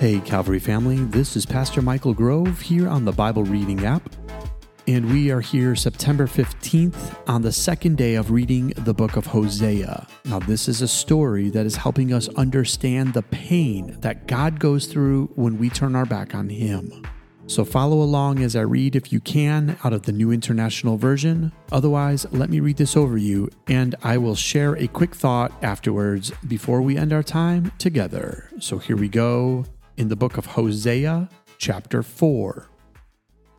Hey, Calvary family, this is Pastor Michael Grove here on the Bible Reading app. And we are here September 15th on the second day of reading the book of Hosea. Now, this is a story that is helping us understand the pain that God goes through when we turn our back on Him. So follow along as I read if you can out of the New International Version. Otherwise, let me read this over you and I will share a quick thought afterwards before we end our time together. So here we go in the book of Hosea, chapter 4.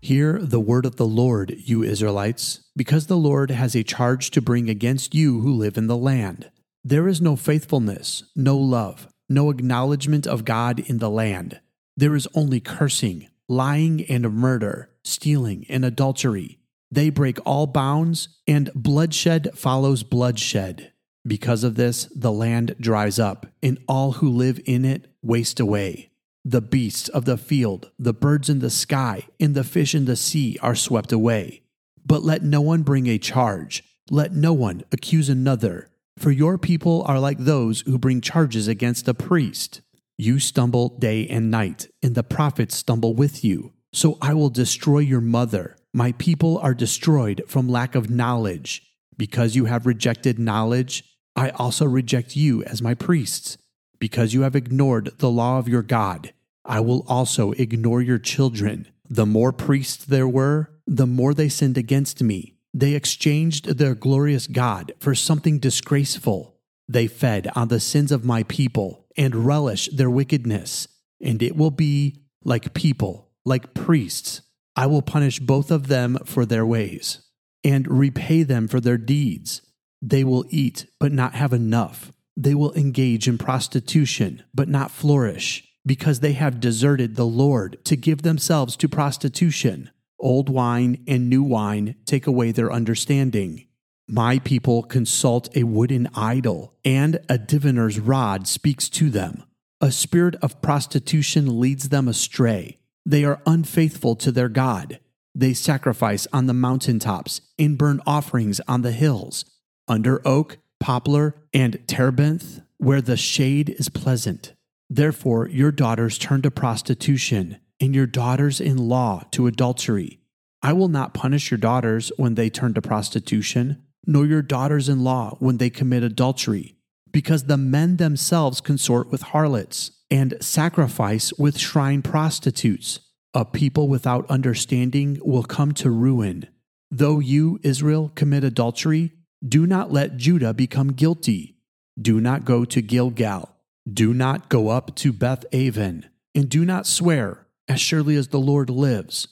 Hear the word of the Lord, you Israelites, because the Lord has a charge to bring against you who live in the land. There is no faithfulness, no love, no acknowledgement of God in the land. There is only cursing lying and murder, stealing and adultery. They break all bounds, and bloodshed follows bloodshed. Because of this, the land dries up, and all who live in it waste away. The beasts of the field, the birds in the sky, and the fish in the sea are swept away. But let no one bring a charge, let no one accuse another, for your people are like those who bring charges against a priest. You stumble day and night, and the prophets stumble with you. So I will destroy your mother. My people are destroyed from lack of knowledge. Because you have rejected knowledge, I also reject you as my priests. Because you have ignored the law of your God, I will also ignore your children. The more priests there were, the more they sinned against me. They exchanged their glorious God for something disgraceful. They fed on the sins of my people and relish their wickedness, and it will be like people, like priests. I will punish both of them for their ways, and repay them for their deeds. They will eat, but not have enough. They will engage in prostitution, but not flourish, because they have deserted the Lord to give themselves to prostitution. Old wine and new wine take away their understanding. My people consult a wooden idol, and a diviner's rod speaks to them. A spirit of prostitution leads them astray. They are unfaithful to their God. They sacrifice on the mountaintops and burn offerings on the hills, under oak, poplar, and terebinth, where the shade is pleasant. Therefore, your daughters turn to prostitution, and your daughters in law to adultery. I will not punish your daughters when they turn to prostitution nor your daughters in law when they commit adultery, because the men themselves consort with harlots and sacrifice with shrine prostitutes. A people without understanding will come to ruin. Though you, Israel, commit adultery, do not let Judah become guilty. Do not go to Gilgal. Do not go up to Beth Aven. And do not swear, as surely as the Lord lives.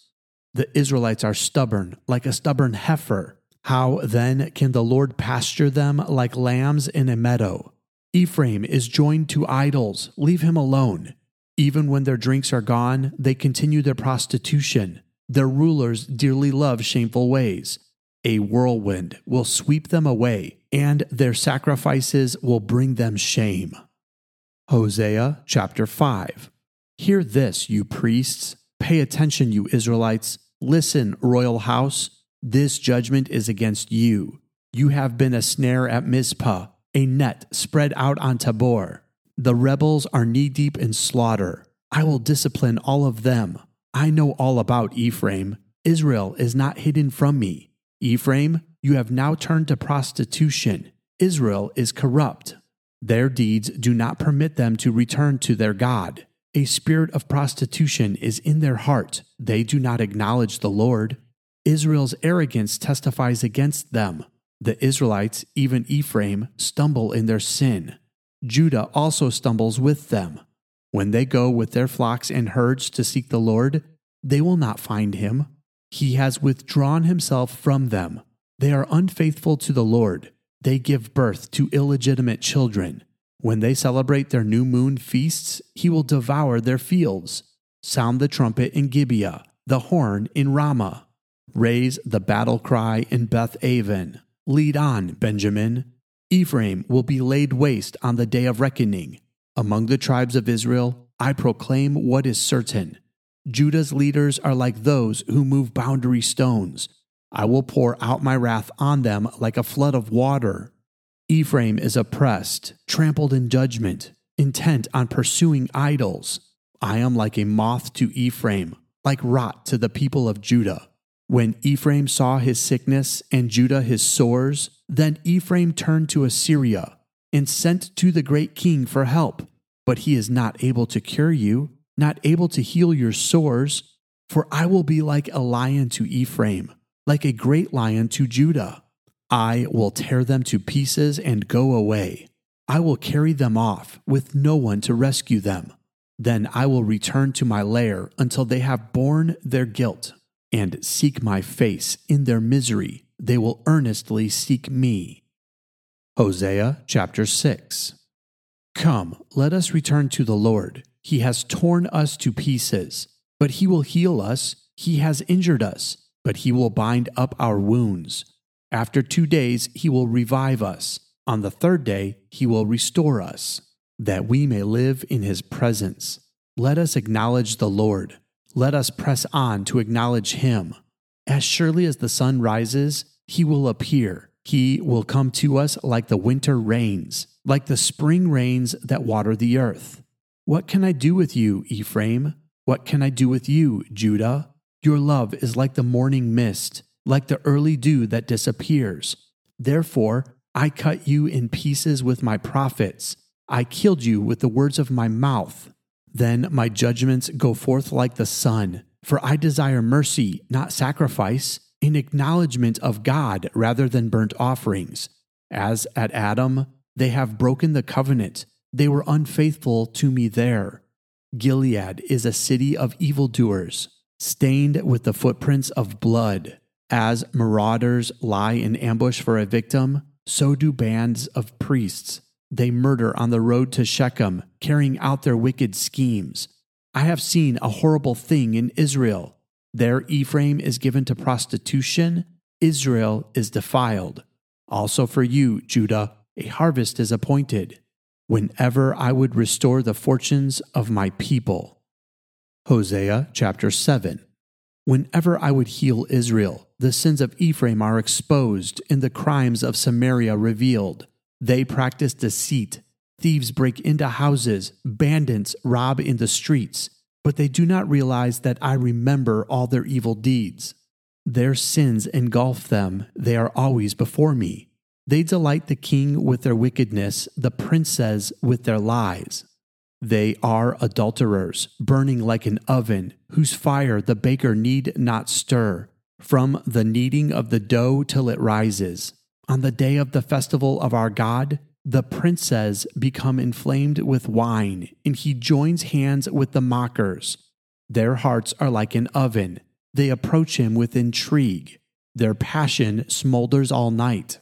The Israelites are stubborn, like a stubborn heifer. How then can the Lord pasture them like lambs in a meadow? Ephraim is joined to idols, leave him alone. Even when their drinks are gone, they continue their prostitution. Their rulers dearly love shameful ways. A whirlwind will sweep them away, and their sacrifices will bring them shame. Hosea chapter 5. Hear this, you priests. Pay attention, you Israelites. Listen, royal house. This judgment is against you. You have been a snare at Mizpah, a net spread out on Tabor. The rebels are knee deep in slaughter. I will discipline all of them. I know all about Ephraim. Israel is not hidden from me. Ephraim, you have now turned to prostitution. Israel is corrupt. Their deeds do not permit them to return to their God. A spirit of prostitution is in their heart. They do not acknowledge the Lord. Israel's arrogance testifies against them. The Israelites, even Ephraim, stumble in their sin. Judah also stumbles with them. When they go with their flocks and herds to seek the Lord, they will not find him. He has withdrawn himself from them. They are unfaithful to the Lord. They give birth to illegitimate children. When they celebrate their new moon feasts, he will devour their fields. Sound the trumpet in Gibeah, the horn in Ramah. Raise the battle cry in Beth Aven. Lead on, Benjamin. Ephraim will be laid waste on the day of reckoning. Among the tribes of Israel, I proclaim what is certain. Judah's leaders are like those who move boundary stones. I will pour out my wrath on them like a flood of water. Ephraim is oppressed, trampled in judgment, intent on pursuing idols. I am like a moth to Ephraim, like rot to the people of Judah. When Ephraim saw his sickness and Judah his sores, then Ephraim turned to Assyria and sent to the great king for help. But he is not able to cure you, not able to heal your sores. For I will be like a lion to Ephraim, like a great lion to Judah. I will tear them to pieces and go away. I will carry them off with no one to rescue them. Then I will return to my lair until they have borne their guilt and seek my face in their misery. They will earnestly seek me. Hosea chapter 6. Come, let us return to the Lord. He has torn us to pieces, but he will heal us. He has injured us, but he will bind up our wounds. After two days, he will revive us. On the third day, he will restore us, that we may live in his presence. Let us acknowledge the Lord. Let us press on to acknowledge him. As surely as the sun rises, he will appear. He will come to us like the winter rains, like the spring rains that water the earth. What can I do with you, Ephraim? What can I do with you, Judah? Your love is like the morning mist like the early dew that disappears. Therefore, I cut you in pieces with my prophets. I killed you with the words of my mouth. Then my judgments go forth like the sun, for I desire mercy, not sacrifice, in acknowledgement of God rather than burnt offerings. As at Adam, they have broken the covenant, they were unfaithful to me there. Gilead is a city of evildoers, stained with the footprints of blood. As marauders lie in ambush for a victim, so do bands of priests. They murder on the road to Shechem, carrying out their wicked schemes. I have seen a horrible thing in Israel. There Ephraim is given to prostitution, Israel is defiled. Also for you, Judah, a harvest is appointed, whenever I would restore the fortunes of my people. Hosea chapter 7. Whenever I would heal Israel, the sins of Ephraim are exposed and the crimes of Samaria revealed. They practice deceit. Thieves break into houses, bandits rob in the streets, but they do not realize that I remember all their evil deeds. Their sins engulf them, they are always before me. They delight the king with their wickedness, the princes with their lies. They are adulterers, burning like an oven, whose fire the baker need not stir from the kneading of the dough till it rises. On the day of the festival of our God, the princes become inflamed with wine, and he joins hands with the mockers. Their hearts are like an oven. They approach him with intrigue. Their passion smolders all night.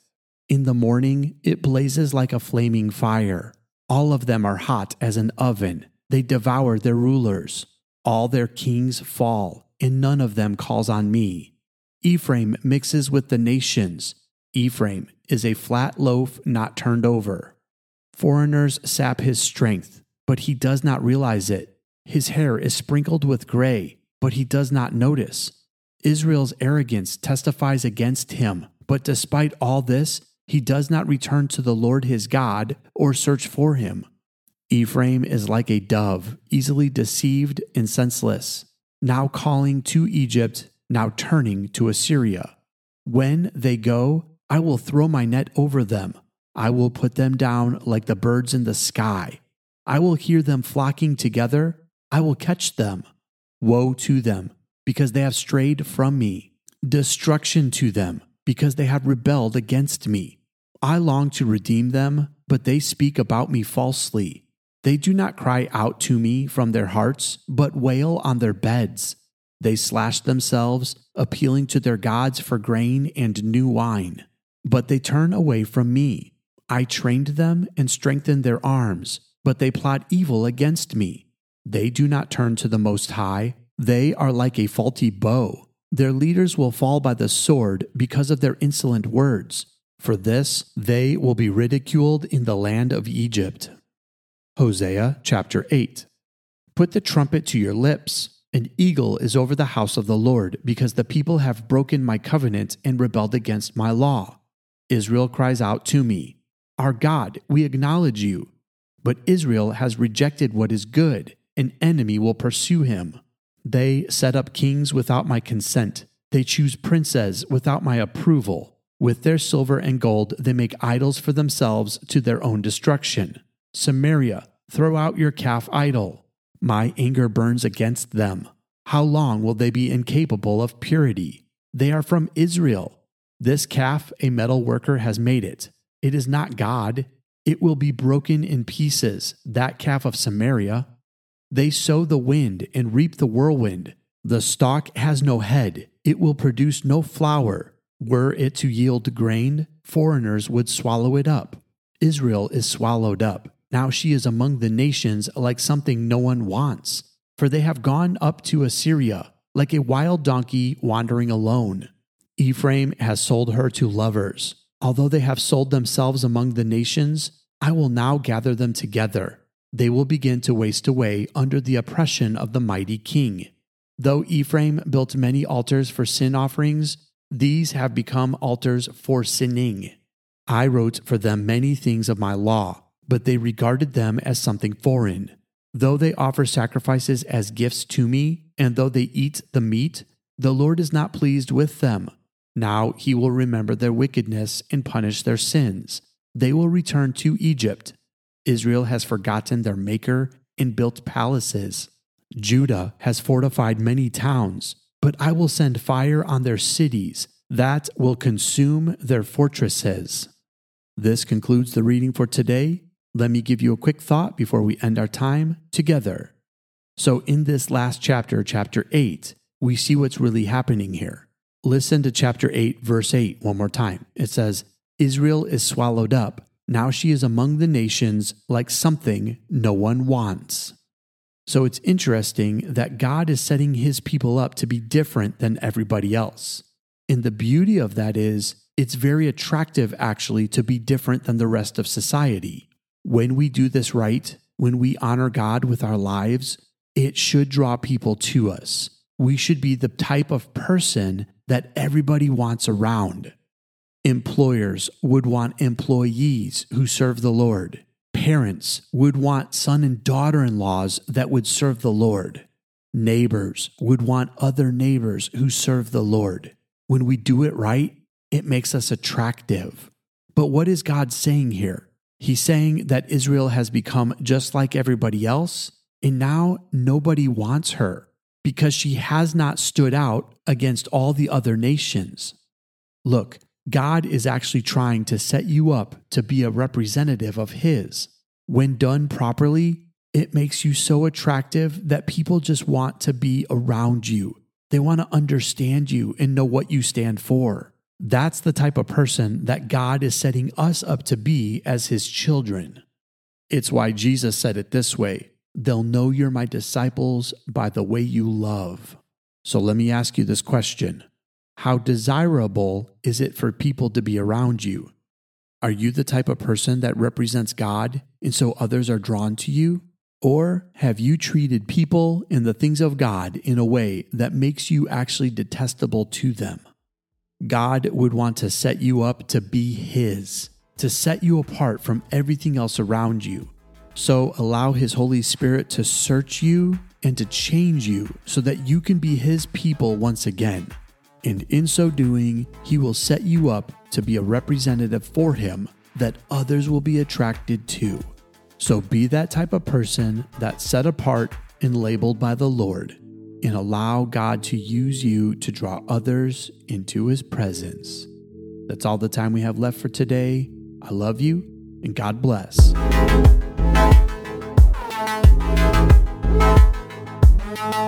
In the morning, it blazes like a flaming fire. All of them are hot as an oven. They devour their rulers. All their kings fall, and none of them calls on me. Ephraim mixes with the nations. Ephraim is a flat loaf not turned over. Foreigners sap his strength, but he does not realize it. His hair is sprinkled with gray, but he does not notice. Israel's arrogance testifies against him, but despite all this, he does not return to the Lord his God or search for him. Ephraim is like a dove, easily deceived and senseless, now calling to Egypt now turning to Assyria. When they go, I will throw my net over them. I will put them down like the birds in the sky. I will hear them flocking together. I will catch them. Woe to them, because they have strayed from me. Destruction to them, because they have rebelled against me. I long to redeem them, but they speak about me falsely. They do not cry out to me from their hearts, but wail on their beds. They slash themselves, appealing to their gods for grain and new wine. But they turn away from me. I trained them and strengthened their arms, but they plot evil against me. They do not turn to the Most High. They are like a faulty bow. Their leaders will fall by the sword because of their insolent words. For this, they will be ridiculed in the land of Egypt. Hosea chapter 8. Put the trumpet to your lips an eagle is over the house of the Lord, because the people have broken my covenant and rebelled against my law. Israel cries out to me, Our God, we acknowledge you. But Israel has rejected what is good, an enemy will pursue him. They set up kings without my consent. They choose princes without my approval. With their silver and gold, they make idols for themselves to their own destruction. Samaria, throw out your calf idol. My anger burns against them. How long will they be incapable of purity? They are from Israel. This calf, a metal worker, has made it. It is not God. It will be broken in pieces, that calf of Samaria. They sow the wind and reap the whirlwind. The stalk has no head. It will produce no flower. Were it to yield grain, foreigners would swallow it up. Israel is swallowed up. Now she is among the nations like something no one wants. For they have gone up to Assyria, like a wild donkey wandering alone. Ephraim has sold her to lovers. Although they have sold themselves among the nations, I will now gather them together. They will begin to waste away under the oppression of the mighty king. Though Ephraim built many altars for sin offerings, these have become altars for sinning. I wrote for them many things of my law, but they regarded them as something foreign. Though they offer sacrifices as gifts to me, and though they eat the meat, the Lord is not pleased with them. Now he will remember their wickedness and punish their sins. They will return to Egypt. Israel has forgotten their Maker and built palaces. Judah has fortified many towns but I will send fire on their cities that will consume their fortresses. This concludes the reading for today. Let me give you a quick thought before we end our time together. So, in this last chapter, chapter 8, we see what's really happening here. Listen to chapter 8, verse 8 one more time. It says, Israel is swallowed up. Now she is among the nations like something no one wants. So it's interesting that God is setting his people up to be different than everybody else. And the beauty of that is, it's very attractive actually to be different than the rest of society. When we do this right, when we honor God with our lives, it should draw people to us. We should be the type of person that everybody wants around. Employers would want employees who serve the Lord parents would want son and daughter in laws that would serve the Lord. Neighbors would want other neighbors who serve the Lord. When we do it right, it makes us attractive. But what is God saying here? He's saying that Israel has become just like everybody else, and now nobody wants her because she has not stood out against all the other nations. Look, God is actually trying to set you up to be a representative of His. When done properly, it makes you so attractive that people just want to be around you. They want to understand you and know what you stand for. That's the type of person that God is setting us up to be as His children. It's why Jesus said it this way They'll know you're my disciples by the way you love. So let me ask you this question How desirable is it for people to be around you? Are you the type of person that represents God and so others are drawn to you? Or have you treated people and the things of God in a way that makes you actually detestable to them? God would want to set you up to be His, to set you apart from everything else around you. So allow His Holy Spirit to search you and to change you so that you can be His people once again and in so doing, he will set you up to be a representative for Him that others will be attracted to. So be that type of person that's set apart and labeled by the Lord, and allow God to use you to draw others into His presence. That's all the time we have left for today. I love you, and God bless. Thank you.